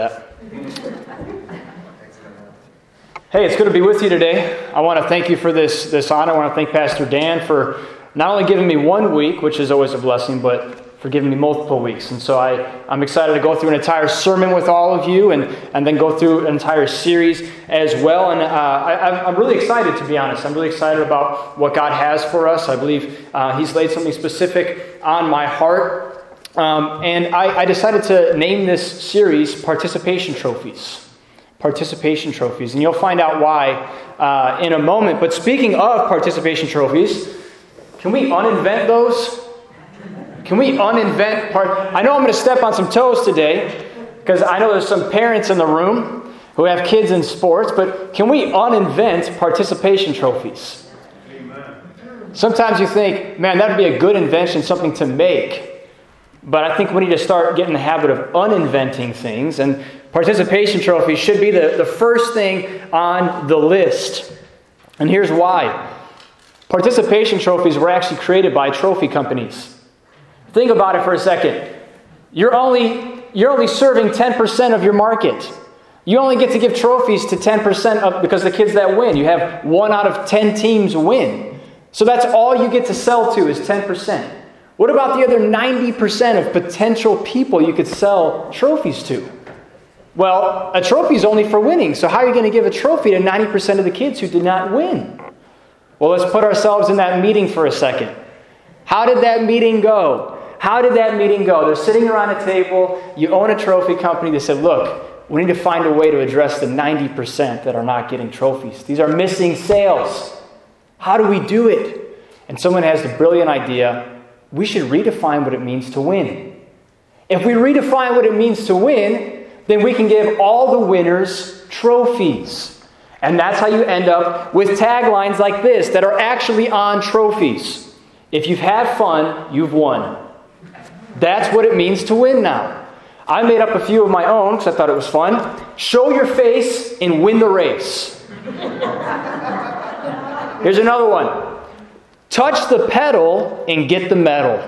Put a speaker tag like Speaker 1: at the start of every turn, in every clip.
Speaker 1: Hey, it's good to be with you today. I want to thank you for this, this honor. I want to thank Pastor Dan for not only giving me one week, which is always a blessing, but for giving me multiple weeks. And so I, I'm excited to go through an entire sermon with all of you and, and then go through an entire series as well. And uh, I, I'm really excited, to be honest. I'm really excited about what God has for us. I believe uh, He's laid something specific on my heart um, and I, I, decided to name this series Participation Trophies. Participation Trophies. And you'll find out why uh, in a moment. But speaking of participation trophies, can we uninvent those? Can we uninvent part? I know I'm going to step on some toes today because I know there's some parents in the room who have kids in sports, but can we uninvent participation trophies? Amen. Sometimes you think, man, that would be a good invention, something to make. But I think we need to start getting the habit of uninventing things, and participation trophies should be the, the first thing on the list. And here's why participation trophies were actually created by trophy companies. Think about it for a second. You're only, you're only serving 10% of your market. You only get to give trophies to 10% of because the kids that win. You have one out of 10 teams win. So that's all you get to sell to is 10%. What about the other 90% of potential people you could sell trophies to? Well, a trophy is only for winning. So, how are you going to give a trophy to 90% of the kids who did not win? Well, let's put ourselves in that meeting for a second. How did that meeting go? How did that meeting go? They're sitting around a table. You own a trophy company. They said, Look, we need to find a way to address the 90% that are not getting trophies. These are missing sales. How do we do it? And someone has the brilliant idea we should redefine what it means to win. If we redefine what it means to win, then we can give all the winners trophies. And that's how you end up with taglines like this that are actually on trophies. If you've had fun, you've won. That's what it means to win now. I made up a few of my own because I thought it was fun. Show your face and win the race. Here's another one Touch the pedal and get the medal.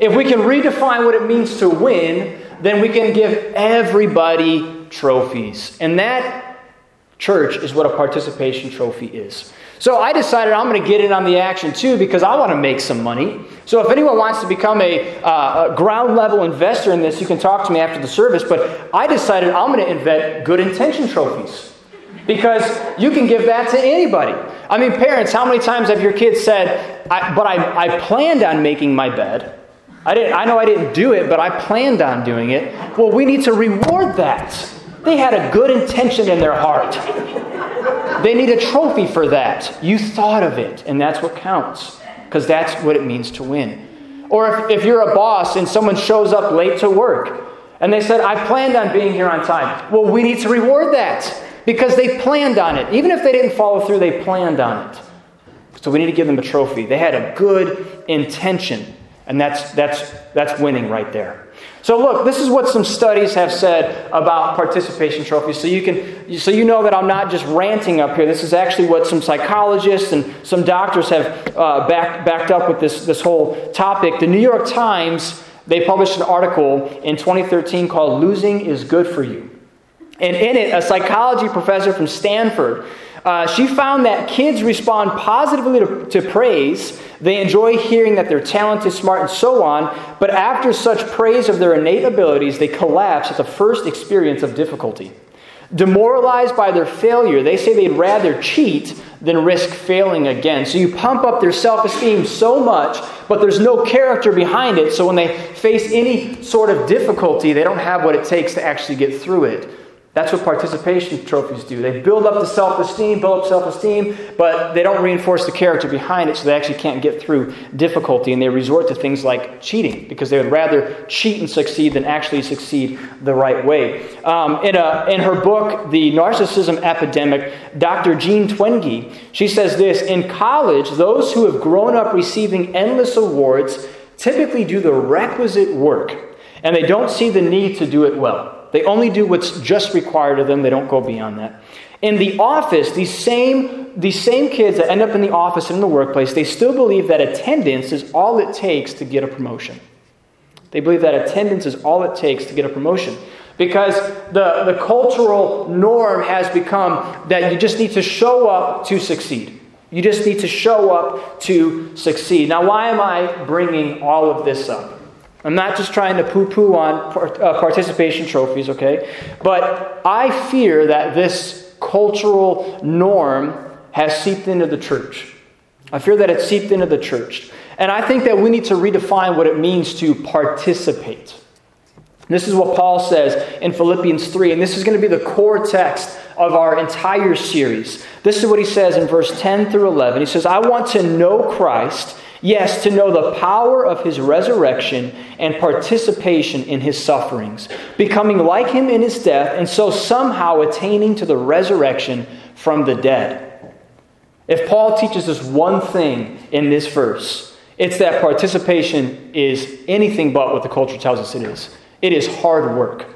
Speaker 1: if we can redefine what it means to win, then we can give everybody trophies. And that, church, is what a participation trophy is. So I decided I'm going to get in on the action too because I want to make some money. So if anyone wants to become a, uh, a, ground level investor in this, you can talk to me after the service. But I decided I'm going to invent good intention trophies because you can give that to anybody. I mean, parents, how many times have your kids said, I, But I, I planned on making my bed? I, didn't, I know I didn't do it, but I planned on doing it. Well, we need to reward that. They had a good intention in their heart. They need a trophy for that. You thought of it, and that's what counts, because that's what it means to win. Or if, if you're a boss and someone shows up late to work, and they said, I planned on being here on time. Well, we need to reward that because they planned on it. Even if they didn't follow through, they planned on it. So we need to give them a trophy. They had a good intention, and that's, that's, that's winning right there. So look, this is what some studies have said about participation trophies. So you can, so you know that I'm not just ranting up here. This is actually what some psychologists and some doctors have uh, back, backed up with this, this whole topic. The New York Times they published an article in 2013 called "Losing is Good for You." And in it, a psychology professor from Stanford, uh, she found that kids respond positively to, to praise. They enjoy hearing that they're talented, smart, and so on. But after such praise of their innate abilities, they collapse at the first experience of difficulty. Demoralized by their failure, they say they'd rather cheat than risk failing again. So you pump up their self esteem so much, but there's no character behind it. So when they face any sort of difficulty, they don't have what it takes to actually get through it. That's what participation trophies do. They build up the self esteem, build up self esteem, but they don't reinforce the character behind it, so they actually can't get through difficulty. And they resort to things like cheating because they would rather cheat and succeed than actually succeed the right way. Um, in, a, in her book, The Narcissism Epidemic, Dr. Jean Twenge, she says this In college, those who have grown up receiving endless awards typically do the requisite work, and they don't see the need to do it well. They only do what's just required of them, they don't go beyond that. In the office, these same, these same kids that end up in the office and in the workplace, they still believe that attendance is all it takes to get a promotion. They believe that attendance is all it takes to get a promotion. Because the, the cultural norm has become that you just need to show up to succeed. You just need to show up to succeed. Now, why am I bringing all of this up? I'm not just trying to poo poo on uh, participation trophies, okay? But I fear that this cultural norm has seeped into the church. I fear that it's seeped into the church. And I think that we need to redefine what it means to participate. This is what Paul says in Philippians 3, and this is going to be the core text of our entire series. This is what he says in verse 10 through 11. He says, I want to know Christ, yes, to know the power of his resurrection and participation in his sufferings, becoming like him in his death, and so somehow attaining to the resurrection from the dead. If Paul teaches us one thing in this verse, it's that participation is anything but what the culture tells us it is. It is hard work.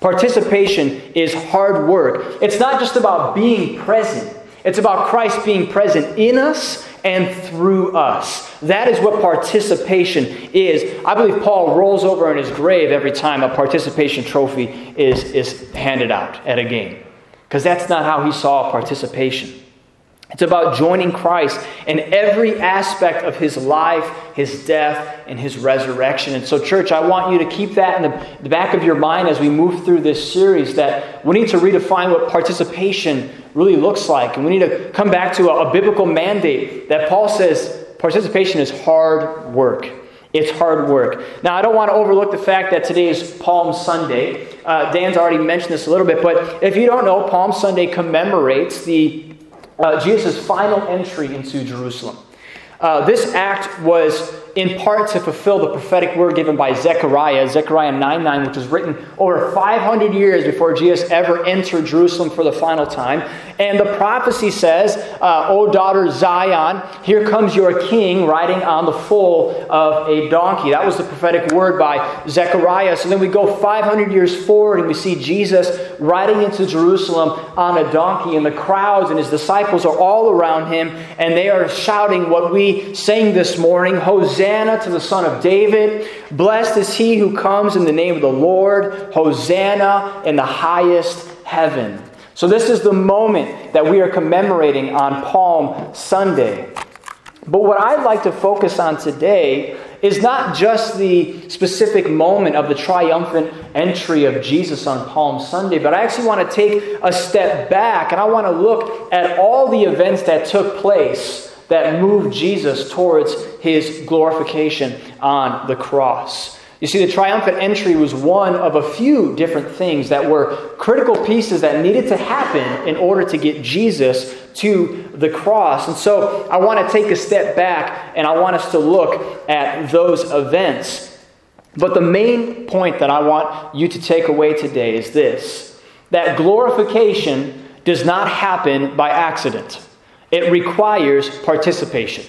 Speaker 1: Participation is hard work. It's not just about being present, it's about Christ being present in us and through us. That is what participation is. I believe Paul rolls over in his grave every time a participation trophy is, is handed out at a game, because that's not how he saw participation. It's about joining Christ in every aspect of his life, his death, and his resurrection. And so, church, I want you to keep that in the, the, back of your mind as we move through this series that we need to redefine what participation really looks like. And we need to come back to a, a biblical mandate that Paul says participation is hard work. It's hard work. Now, I don't want to overlook the fact that today is Palm Sunday. Uh, Dan's already mentioned this a little bit, but if you don't know, Palm Sunday commemorates the uh, Jesus' final entry into Jerusalem. Uh, this act was in part to fulfill the prophetic word given by Zechariah, Zechariah 9 9, which was written over 500 years before Jesus ever entered Jerusalem for the final time. And the prophecy says, uh, O daughter Zion, here comes your king riding on the foal of a donkey. That was the prophetic word by Zechariah. So then we go 500 years forward and we see Jesus riding into Jerusalem on a donkey, and the crowds and his disciples are all around him, and they are shouting what we sang this morning. Hosanna to the Son of David. Blessed is he who comes in the name of the Lord. Hosanna in the highest heaven. So, this is the moment that we are commemorating on Palm Sunday. But what I'd like to focus on today is not just the specific moment of the triumphant entry of Jesus on Palm Sunday, but I actually want to take a step back and I want to look at all the events that took place that moved Jesus towards his glorification on the cross. You see, the triumphant entry was one of a few different things that were critical pieces that needed to happen in order to get Jesus to the cross. And so I want to take a step back and I want us to look at those events. But the main point that I want you to take away today is this that glorification does not happen by accident. It requires participation.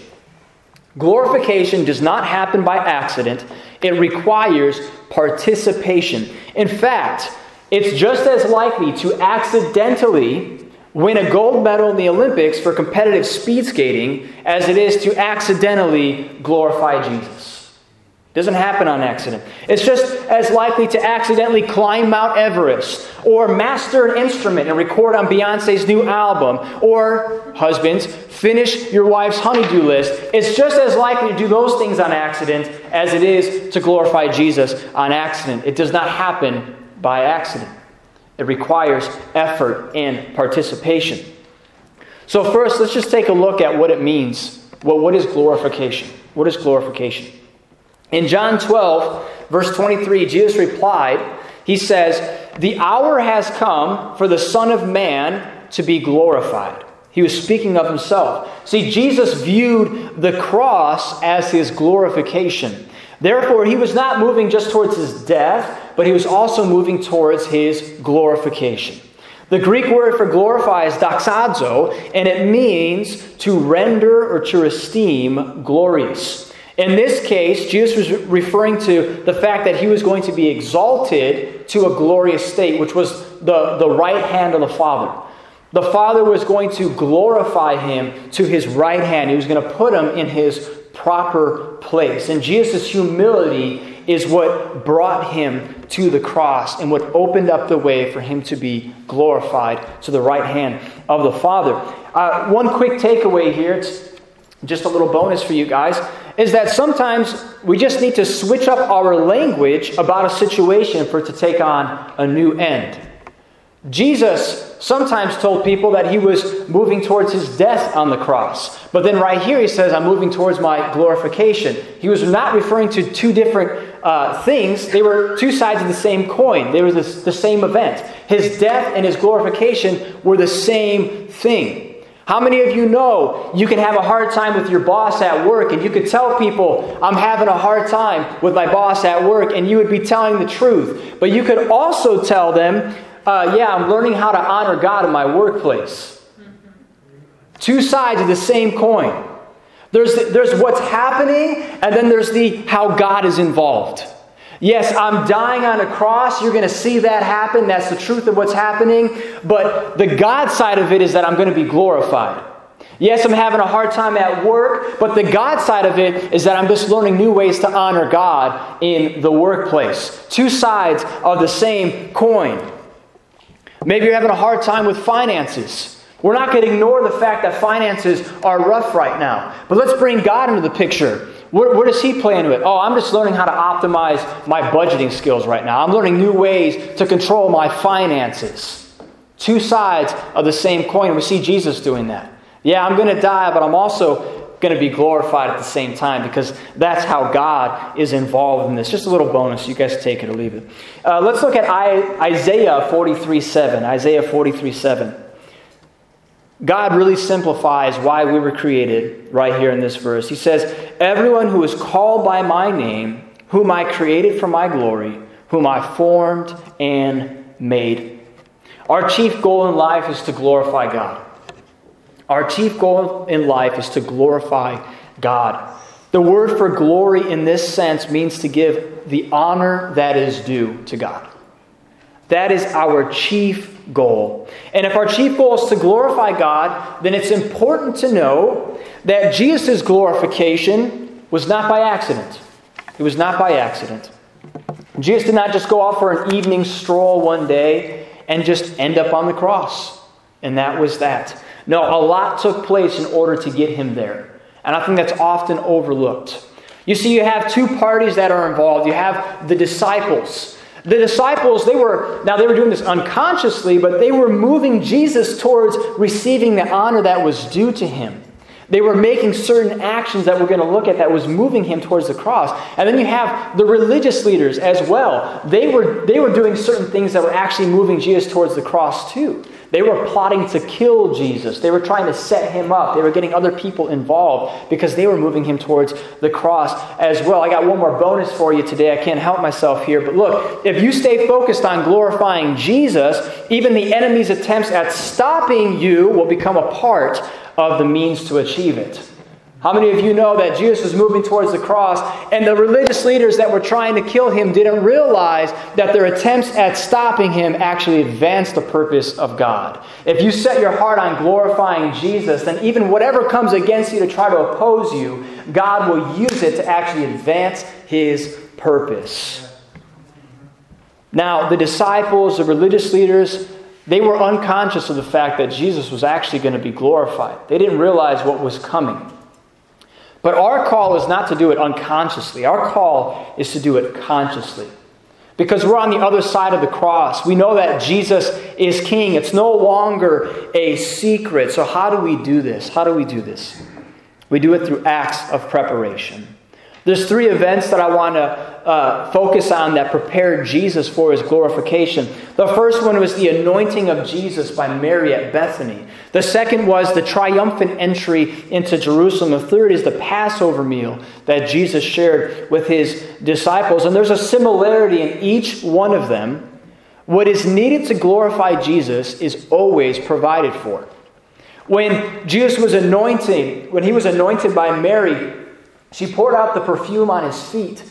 Speaker 1: Glorification does not happen by accident, it requires participation. In fact, it's just as likely to accidentally win a gold medal in the Olympics for competitive speed skating as it is to accidentally glorify Jesus. Doesn't happen on accident. It's just as likely to accidentally climb Mount Everest or master an instrument and record on Beyonce's new album or, husbands, finish your wife's honeydew list. It's just as likely to do those things on accident as it is to glorify Jesus on accident. It does not happen by accident, it requires effort and participation. So, first, let's just take a look at what it means. Well, what is glorification? What is glorification? In John 12, verse 23, Jesus replied, He says, The hour has come for the Son of Man to be glorified. He was speaking of himself. See, Jesus viewed the cross as his glorification. Therefore, he was not moving just towards his death, but he was also moving towards his glorification. The Greek word for glorify is doxazo, and it means to render or to esteem glorious. In this case, Jesus was referring to the fact that he was going to be exalted to a glorious state, which was the, the right hand of the Father. The Father was going to glorify him to his right hand. He was going to put him in his proper place. And Jesus' humility is what brought him to the cross and what opened up the way for him to be glorified to the right hand of the Father. Uh, one quick takeaway here, it's just a little bonus for you guys, is that sometimes we just need to switch up our language about a situation for it to take on a new end. Jesus sometimes told people that he was moving towards his death on the cross. But then right here he says, I'm moving towards my glorification. He was not referring to two different uh, things, they were two sides of the same coin. They were the same event. His death and his glorification were the same thing. How many of you know you can have a hard time with your boss at work and you could tell people, I'm having a hard time with my boss at work, and you would be telling the truth. But you could also tell them, uh, yeah, I'm learning how to honor God in my workplace. Two sides of the same coin. There's, there's what's happening, and then there's the how God is involved. Yes, I'm dying on a cross. You're going to see that happen. That's the truth of what's happening. But the God side of it is that I'm going to be glorified. Yes, I'm having a hard time at work, but the God side of it is that I'm just learning new ways to honor God in the workplace. Two sides of the same coin. Maybe you're having a hard time with finances. We're not going to ignore the fact that finances are rough right now. But let's bring God into the picture. Where, does he play into it? Oh, I'm just learning how to optimize my budgeting skills right now. I'm learning new ways to control my finances. Two sides of the same coin. We see Jesus doing that. Yeah, I'm going to die, but I'm also going to be glorified at the same time because that's how God is involved in this. Just a little bonus. You guys take it or leave it. Uh, let's look at Isaiah 43 7. Isaiah 43 7. God really simplifies why we were created right here in this verse. He says, Everyone who is called by my name, whom I created for my glory, whom I formed and made. Our chief goal in life is to glorify God. Our chief goal in life is to glorify God. The word for glory in this sense means to give the honor that is due to God. That is our chief goal. And if our chief goal is to glorify God, then it's important to know that Jesus' glorification was not by accident. It was not by accident. Jesus did not just go out for an evening stroll one day and just end up on the cross. And that was that. No, a lot took place in order to get him there. And I think that's often overlooked. You see, you have two parties that are involved. You have the disciples. The disciples, they were, now they were doing this unconsciously, but they were moving Jesus towards receiving the honor that was due to him. They were making certain actions that we're going to look at that was moving him towards the cross. And then you have the religious leaders as well. They were, they were doing certain things that were actually moving Jesus towards the cross too. They were plotting to kill Jesus. They were trying to set him up. They were getting other people involved because they were moving him towards the cross as well. I got one more bonus for you today. I can't help myself here. But look, if you stay focused on glorifying Jesus, even the enemy's attempts at stopping you will become a part of the means to achieve it. How many of you know that Jesus was moving towards the cross, and the religious leaders that were trying to kill him didn't realize that their attempts at stopping him actually advanced the purpose of God? If you set your heart on glorifying Jesus, then even whatever comes against you to try to oppose you, God will use it to actually advance his purpose. Now, the disciples, the religious leaders, they were unconscious of the fact that Jesus was actually going to be glorified. They didn't realize what was coming. But our call is not to do it unconsciously, our call is to do it consciously. Because we're on the other side of the cross. We know that Jesus is king. It's no longer a secret. So, how do we do this? How do we do this? We do it through acts of preparation. There's three events that I want to uh, focus on that prepared Jesus for his glorification. The first one was the anointing of Jesus by Mary at Bethany. The second was the triumphant entry into Jerusalem. The third is the Passover meal that Jesus shared with his disciples. And there's a similarity in each one of them. What is needed to glorify Jesus is always provided for. When Jesus was anointing, when he was anointed by Mary, she poured out the perfume on his feet.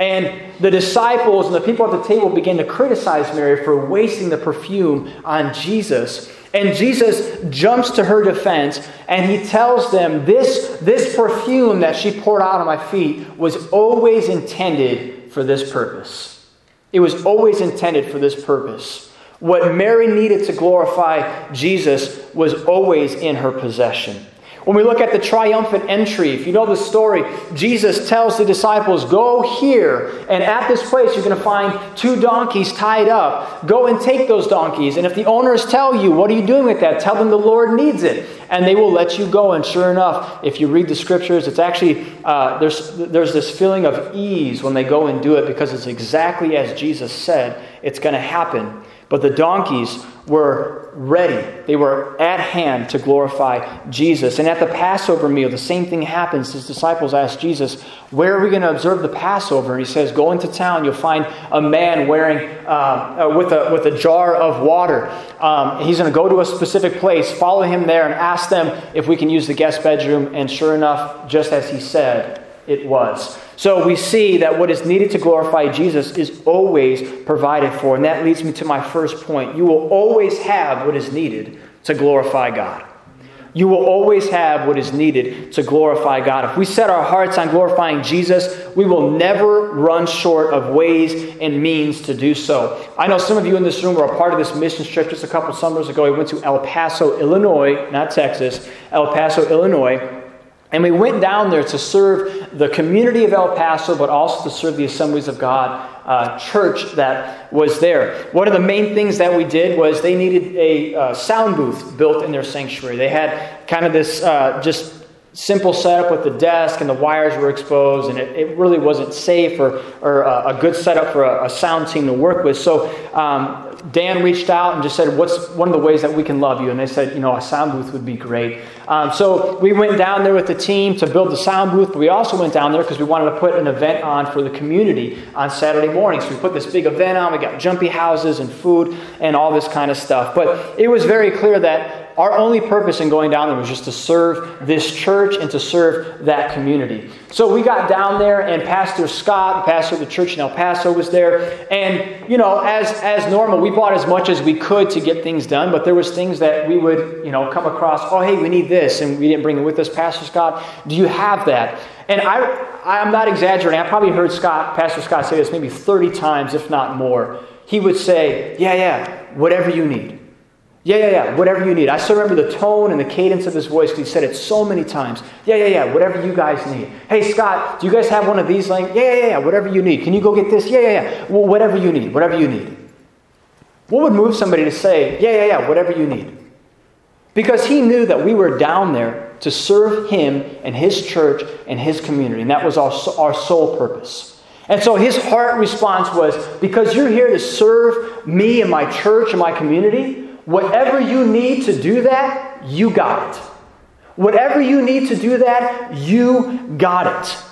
Speaker 1: And the disciples and the people at the table began to criticize Mary for wasting the perfume on Jesus. And Jesus jumps to her defense and he tells them this, this perfume that she poured out on my feet was always intended for this purpose. It was always intended for this purpose. What Mary needed to glorify Jesus was always in her possession. When we look at the triumphant entry, if you know the story, Jesus tells the disciples, Go here, and at this place you're going to find two donkeys tied up. Go and take those donkeys. And if the owners tell you, What are you doing with that? Tell them the Lord needs it. And they will let you go. And sure enough, if you read the scriptures, it's actually, uh, there's, there's this feeling of ease when they go and do it because it's exactly as Jesus said it's going to happen. But the donkeys were ready. They were at hand to glorify Jesus. And at the Passover meal, the same thing happens. His disciples ask Jesus, Where are we going to observe the Passover? And he says, Go into town. You'll find a man wearing, uh, uh, with, a, with a jar of water. Um, he's going to go to a specific place, follow him there, and ask them if we can use the guest bedroom. And sure enough, just as he said, it was. So we see that what is needed to glorify Jesus is always provided for. And that leads me to my first point. You will always have what is needed to glorify God. You will always have what is needed to glorify God. If we set our hearts on glorifying Jesus, we will never run short of ways and means to do so. I know some of you in this room were a part of this mission trip just a couple summers ago. We went to El Paso, Illinois, not Texas, El Paso, Illinois. And we went down there to serve the community of El Paso, but also to serve the Assemblies of God uh, church that was there. One of the main things that we did was they needed a uh, sound booth built in their sanctuary. They had kind of this uh, just simple setup with the desk and the wires were exposed and it, it really wasn't safe or, or a, a good setup for a, a, sound team to work with so um, Dan reached out and just said, What's one of the ways that we can love you? And they said, You know, a sound booth would be great. Um, so we went down there with the team to build the sound booth, but we also went down there because we wanted to put an event on for the community on Saturday morning So we put this big event on. We got jumpy houses and food and all this kind of stuff. But it was very clear that our only purpose in going down there was just to serve this church and to serve that community. So we got down there, and Pastor Scott, pastor of the church in El Paso, was there. And, you know, as, as normal, we bought as much as we could to get things done, but there was things that we would, you know, come across, oh, hey, we need this, and we didn't bring it with us. Pastor Scott, do you have that? And I, I'm not exaggerating. I probably heard Scott, Pastor Scott say this maybe 30 times, if not more. He would say, yeah, yeah, whatever you need. Yeah, yeah, yeah, whatever you need. I still remember the tone and the cadence of his voice because he said it so many times. Yeah, yeah, yeah, whatever you guys need. Hey, Scott, do you guys have one of these? Like, yeah, yeah, yeah, whatever you need. Can you go get this? Yeah, yeah, yeah. Well, whatever you need, whatever you need. What would move somebody to say, yeah, yeah, yeah, whatever you need? Because he knew that we were down there to serve him and his church and his community, and that was our, our sole purpose. And so his heart response was, because you're here to serve me and my church and my community, Whatever you need to do that, you got it. Whatever you need to do that, you got it.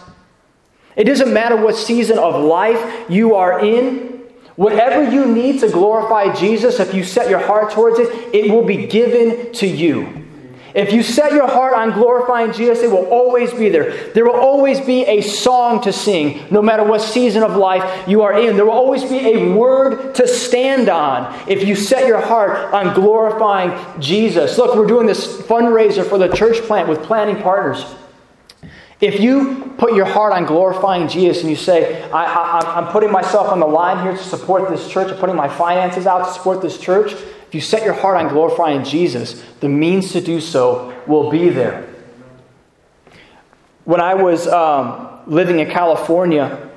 Speaker 1: It doesn't matter what season of life you are in. Whatever you need to glorify Jesus, if you set your heart towards it, it will be given to you. If you set your heart on glorifying Jesus, it will always be there. There will always be a song to sing, no matter what season of life you are in. There will always be a word to stand on if you set your heart on glorifying Jesus. Look, we're doing this fundraiser for the church plant with planning partners. If you put your heart on glorifying Jesus and you say, I, am putting myself on the line here to support this church, I'm putting my finances out to support this church, if you set your heart on glorifying Jesus, the means to do so will be there. When I was um, living in California,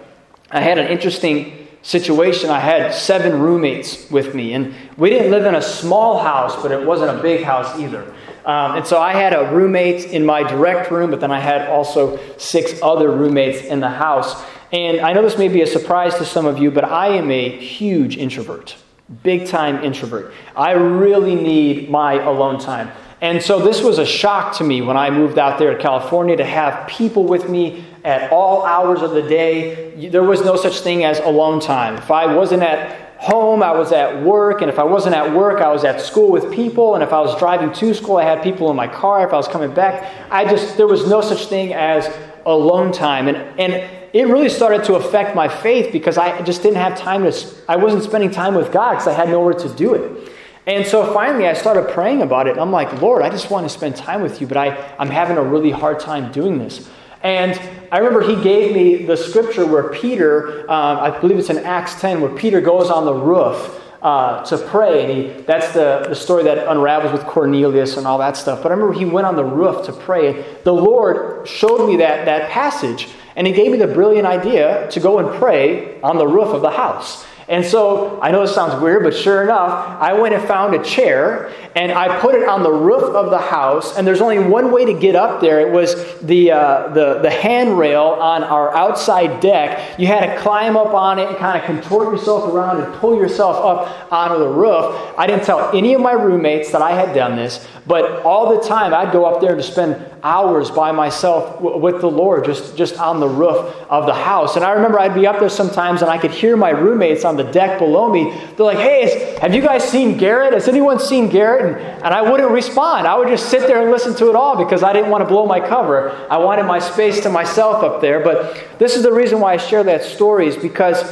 Speaker 1: I had an interesting situation. I had seven roommates with me, and we didn't live in a small house, but it wasn't a big house either. Um, and so I had a roommate in my direct room, but then I had also six other roommates in the house. And I know this may be a surprise to some of you, but I am a huge introvert. Big time introvert. I really need my alone time. And so this was a shock to me when I moved out there to California to have people with me at all hours of the day. There was no such thing as alone time. If I wasn't at home, I was at work, and if I wasn't at work, I was at school with people, and if I was driving to school, I had people in my car. If I was coming back, I just there was no such thing as alone time. And and it really started to affect my faith because I just didn't have time to, I wasn't spending time with God because I had nowhere to do it. And so finally I started praying about it. I'm like, Lord, I just want to spend time with you, but I, I'm having a really hard time doing this. And I remember he gave me the scripture where Peter, um, I believe it's in Acts 10, where Peter goes on the roof uh, to pray. And he, that's the, the story that unravels with Cornelius and all that stuff. But I remember he went on the roof to pray. And the Lord showed me that, that passage. And he gave me the brilliant idea to go and pray on the roof of the house. And so I know this sounds weird, but sure enough, I went and found a chair and I put it on the roof of the house. And there's only one way to get up there. It was the, uh, the, the handrail on our outside deck. You had to climb up on it and kind of contort yourself around and pull yourself up onto the roof. I didn't tell any of my roommates that I had done this, but all the time I'd go up there to spend hours by myself w- with the Lord, just, just on the roof of the house. And I remember I'd be up there sometimes and I could hear my roommates on the deck below me. They're like, hey, have you guys seen Garrett? Has anyone seen Garrett? And, and I wouldn't respond. I would just sit there and listen to it all because I didn't want to blow my cover. I wanted my space to myself up there. But this is the reason why I share that story is because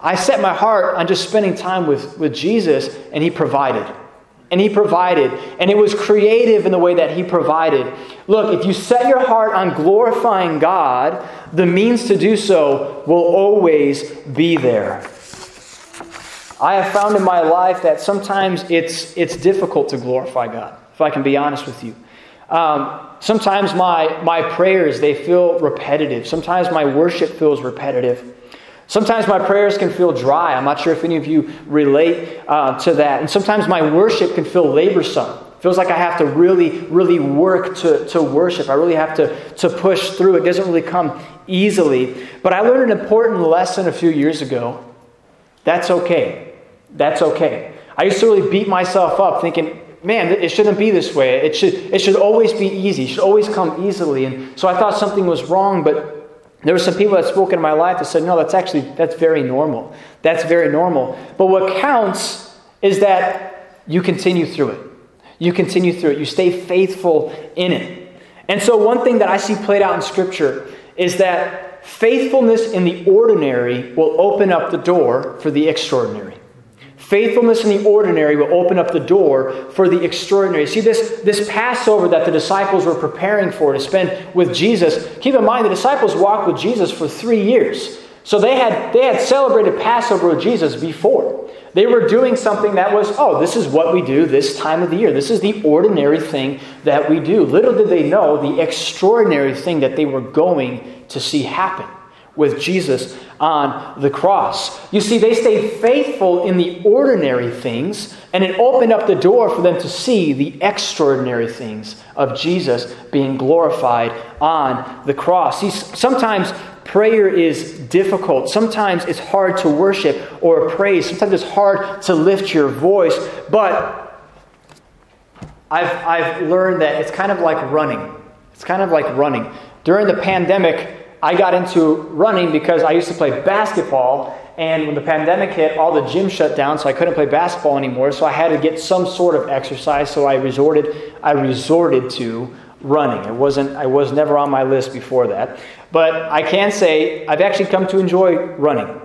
Speaker 1: I set my heart on just spending time with, with Jesus and He provided. And he provided. And it was creative in the way that he provided. Look, if you set your heart on glorifying God, the means to do so will always be there. I have found in my life that sometimes it's, it's difficult to glorify God, if I can be honest with you. Um, sometimes my, my prayers, they feel repetitive. Sometimes my worship feels repetitive. Sometimes my prayers can feel dry. I'm not sure if any of you relate uh, to that. And sometimes my worship can feel laborsome. Feels like I have to really, really work to, to worship. I really have to, to push through. It doesn't really come easily. But I learned an important lesson a few years ago. That's okay. That's okay. I used to really beat myself up thinking, man, it shouldn't be this way. It should, it should always be easy. It should always come easily. And so I thought something was wrong, but there were some people that spoke in my life that said, no, that's actually, that's very normal. That's very normal. But what counts is that you continue through it. You continue through it. You stay faithful in it. And so one thing that I see played out in Scripture is that faithfulness in the ordinary will open up the door for the extraordinary. Faithfulness in the ordinary will open up the door for the extraordinary. See, this, this Passover that the disciples were preparing for to spend with Jesus, keep in mind the disciples walked with Jesus for three years. So they had, they had celebrated Passover with Jesus before. They were doing something that was, oh, this is what we do this time of the year. This is the ordinary thing that we do. Little did they know the extraordinary thing that they were going to see happen with Jesus on the cross. You see, they stayed faithful in the ordinary things, and it opened up the door for them to see the extraordinary things of Jesus being glorified on the cross. See, sometimes prayer is difficult. Sometimes it's hard to worship or praise. Sometimes it's hard to lift your voice, but I've, I've learned that it's kind of like running. It's kind of like running. During the pandemic, I got into running because I used to play basketball, and when the pandemic hit, all the gyms shut down, so I couldn't play basketball anymore. So I had to get some sort of exercise. So I resorted, I resorted to running. It wasn't, I was never on my list before that, but I can say I've actually come to enjoy running.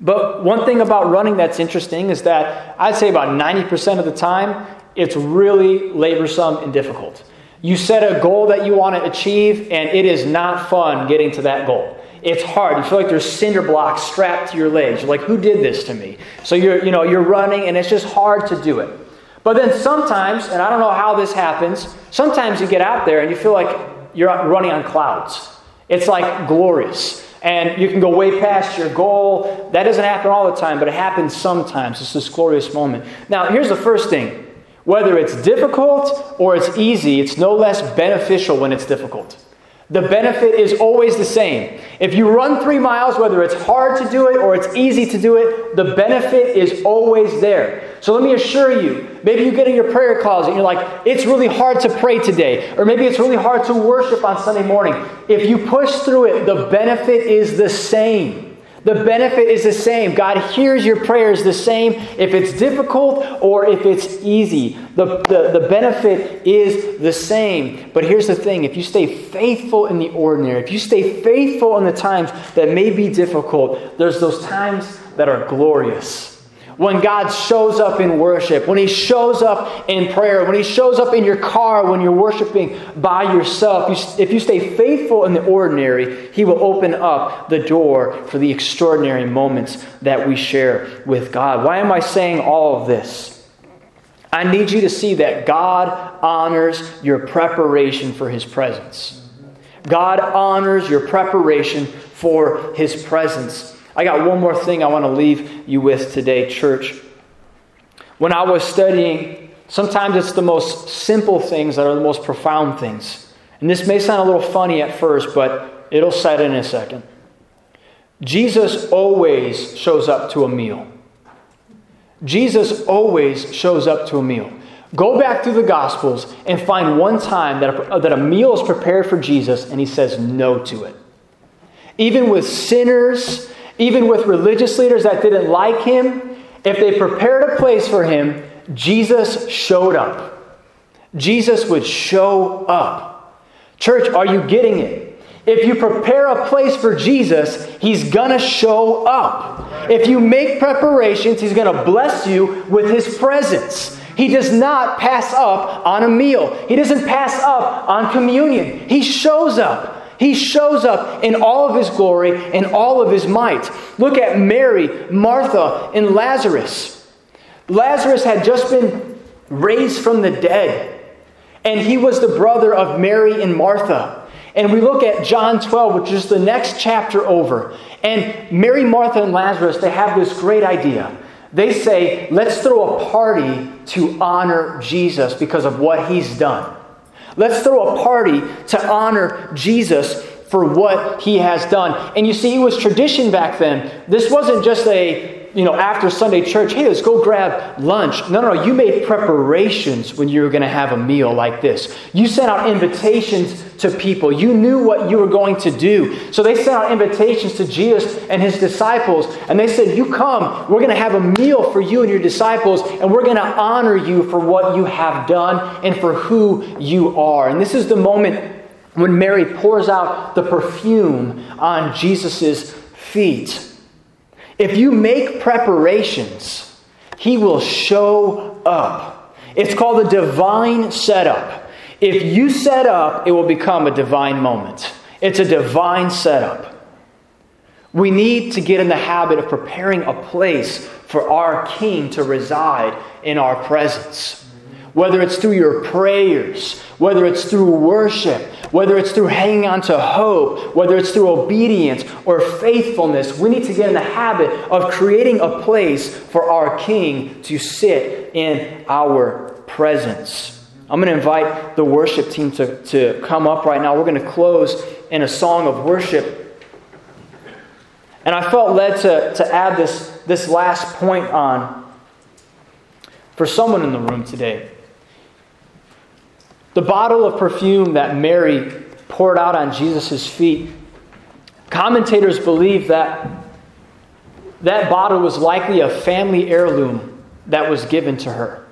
Speaker 1: But one thing about running that's interesting is that I'd say about 90% of the time, it's really laborsome and difficult. You set a goal that you want to achieve, and it is not fun getting to that goal. It's hard. You feel like there's cinder blocks strapped to your legs. You're like, who did this to me? So you're, you know, you're running, and it's just hard to do it. But then sometimes, and I don't know how this happens, sometimes you get out there and you feel like you're running on clouds. It's like glorious. And you can go way past your goal. That doesn't happen all the time, but it happens sometimes. It's this glorious moment. Now, here's the first thing whether it's difficult or it's easy, it's no less beneficial when it's difficult. The benefit is always the same. If you run three miles, whether it's hard to do it or it's easy to do it, the benefit is always there. So let me assure you maybe you get in your prayer closet and you're like, it's really hard to pray today, or maybe it's really hard to worship on Sunday morning. If you push through it, the benefit is the same. The benefit is the same. God hears your prayers the same if it's difficult or if it's easy. The, the, the benefit is the same. But here's the thing if you stay faithful in the ordinary, if you stay faithful in the times that may be difficult, there's those times that are glorious. When God shows up in worship, when He shows up in prayer, when He shows up in your car when you're worshiping by yourself. If you stay faithful in the ordinary, He will open up the door for the extraordinary moments that we share with God. Why am I saying all of this? I need you to see that God honors your preparation for His presence. God honors your preparation for His presence. I got one more thing I want to leave you with today, church. When I was studying, sometimes it's the most simple things that are the most profound things. And this may sound a little funny at first, but it'll set in a second. Jesus always shows up to a meal. Jesus always shows up to a meal. Go back through the Gospels and find one time that a, that a meal is prepared for Jesus and he says no to it. Even with sinners, even with religious leaders that didn't like him, if they prepared a place for him, Jesus showed up. Jesus would show up. Church, are you getting it? If you prepare a place for Jesus, He's gonna show up. If you make preparations, He's gonna bless you with His presence. He does not pass up on a meal, He doesn't pass up on communion. He shows up. He shows up in all of His glory and all of His might. Look at Mary, Martha, and Lazarus. Lazarus had just been raised from the dead, and he was the brother of Mary and Martha. And we look at John 12, which is the next chapter over. And Mary, Martha, and Lazarus, they have this great idea. They say, let's throw a party to honor Jesus because of what he's done. Let's throw a party to honor Jesus for what he has done. And you see, it was tradition back then. This wasn't just a you know, after Sunday church, hey, let's go grab lunch. No, no, no. You made preparations when you were going to have a meal like this. You sent out invitations to people. You knew what you were going to do. So they sent out invitations to Jesus and his disciples, and they said, You come, we're going to have a meal for you and your disciples, and we're going to honor you for what you have done and for who you are. And this is the moment when Mary pours out the perfume on Jesus' feet. If you make preparations, He will show up. It's called a divine setup. If you set up, it will become a divine moment. It's a divine setup. We need to get in the habit of preparing a place for our King to reside in our presence whether it's through your prayers, whether it's through worship, whether it's through hanging on to hope, whether it's through obedience or faithfulness, we need to get in the habit of creating a place for our King to sit in our presence. I'm going to invite the worship team to, to come up right now. We're going to close in a song of worship. And I felt led to, to add this, this last point on for someone in the room today. The bottle of perfume that Mary poured out on Jesus' feet, commentators believe that that bottle was likely a family heirloom that was given to her.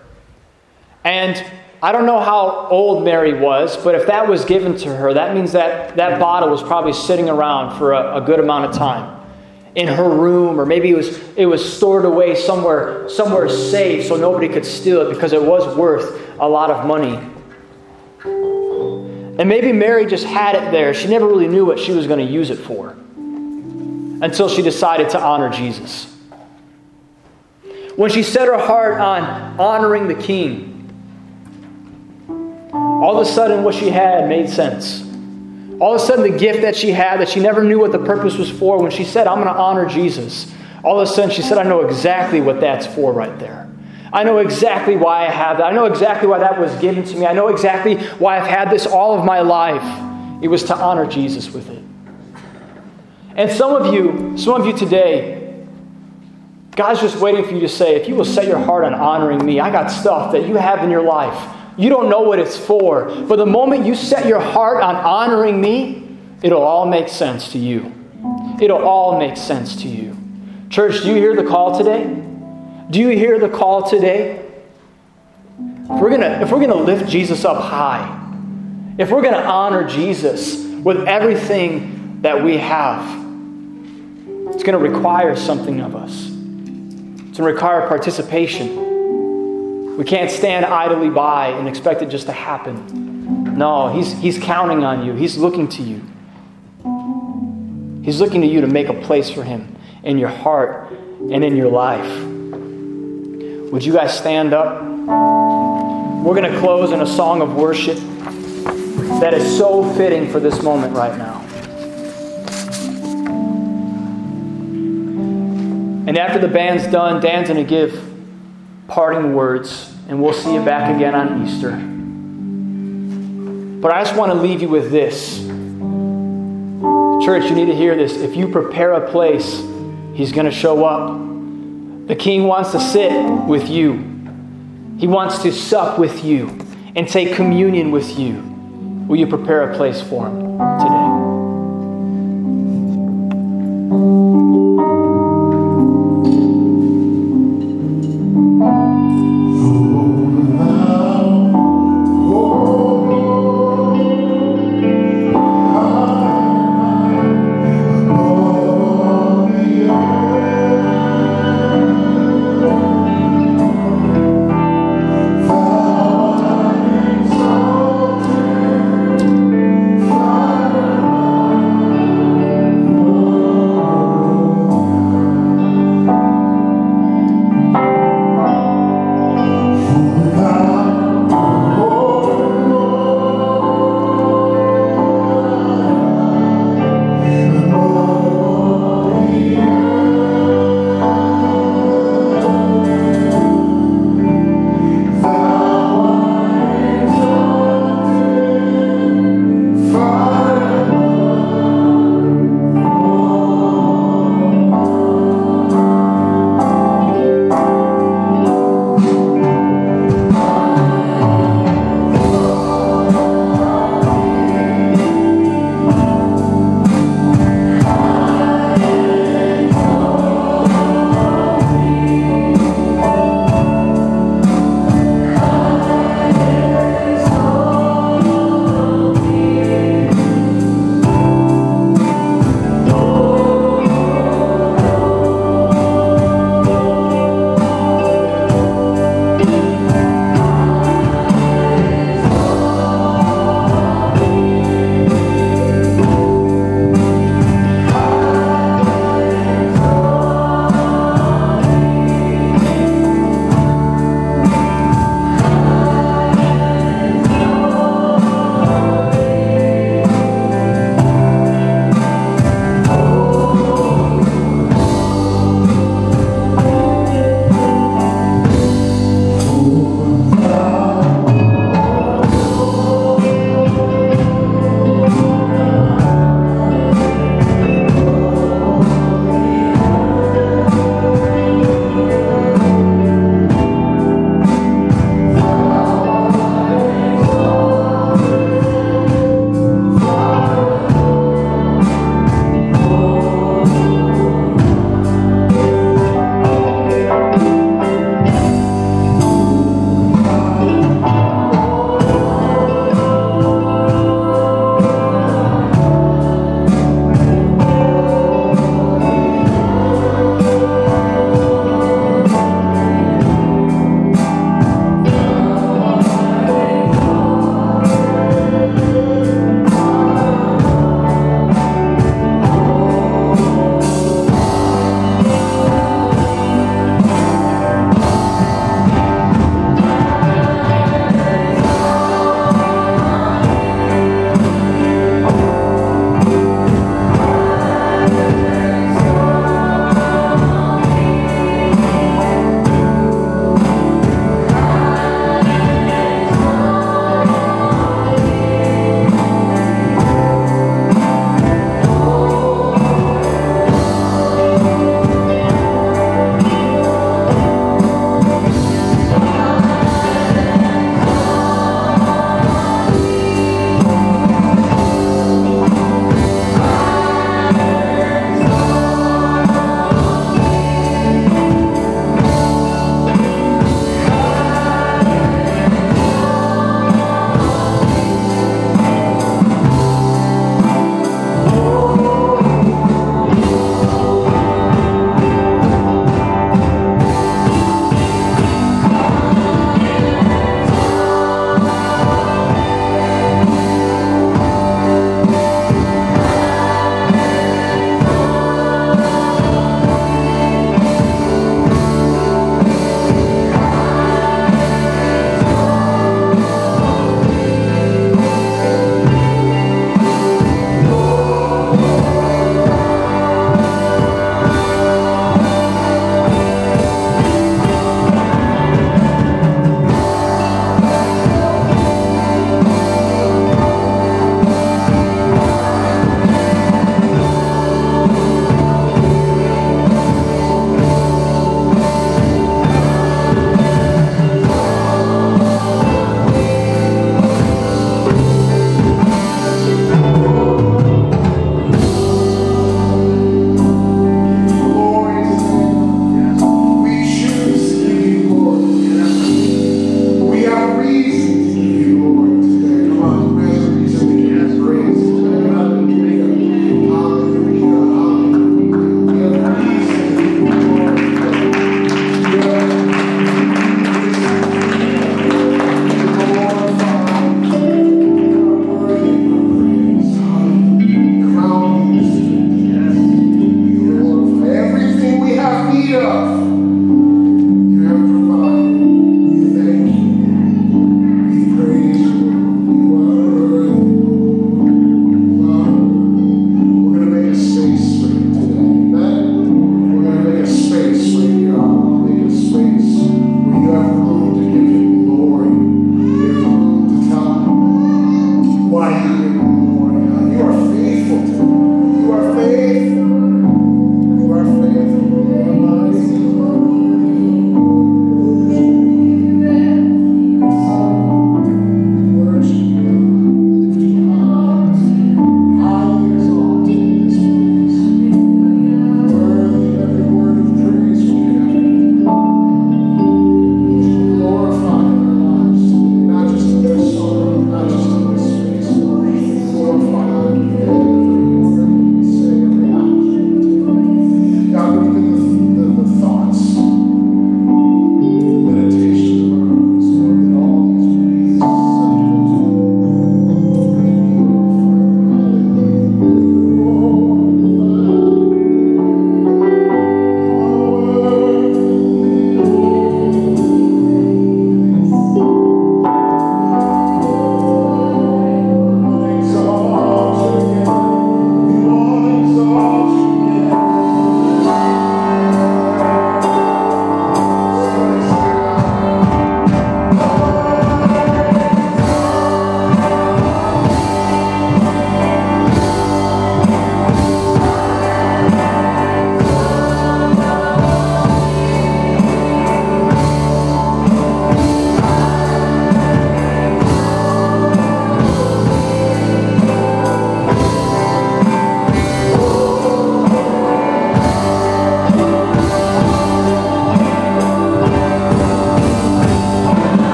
Speaker 1: And I don't know how old Mary was, but if that was given to her, that means that that bottle was probably sitting around for a, a good amount of time in her room or maybe it was it was stored away somewhere somewhere safe so nobody could steal it because it was worth a lot of money and maybe Mary just had it there. She never really knew what she was going to use it for until she decided to honor Jesus. When she set her heart on honoring the king, all of a sudden what she had made sense. All of a sudden, the gift that she had that she never knew what the purpose was for, when she said, I'm going to honor Jesus, all of a sudden she said, I know exactly what that's for right there. I know exactly why I have that. I know exactly why that was given to me. I know exactly why I've had this all of my life. It was to honor Jesus with it. And some of you, some of you today, God's just waiting for you to say, if you will set your heart on honoring me, I got stuff that you have in your life. You don't know what it's for. But the moment you set your heart on honoring me, it'll all make sense to you. It'll all make sense to you. Church, do you hear the call today? Do you hear the call today? If we're gonna, if we're gonna lift Jesus up high, if we're gonna honor Jesus with everything that we have, it's gonna require something of us. It's to require participation. We can't stand idly by and expect it just to happen. No, he's, he's counting on you, He's looking to you. He's looking to you to make a place for Him in your heart and in your life. Would you guys stand up? We're going to close in a song of worship that is so fitting for this moment right now. And after the band's done, Dan's going to give parting words, and we'll see you back again on Easter. But I just want to leave you with this. Church, you need to hear this. If you prepare a place, He's going to show up. The King wants to sit with you, He wants to sup with you and take communion with you. Will you prepare a place for Him today?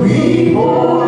Speaker 2: We born.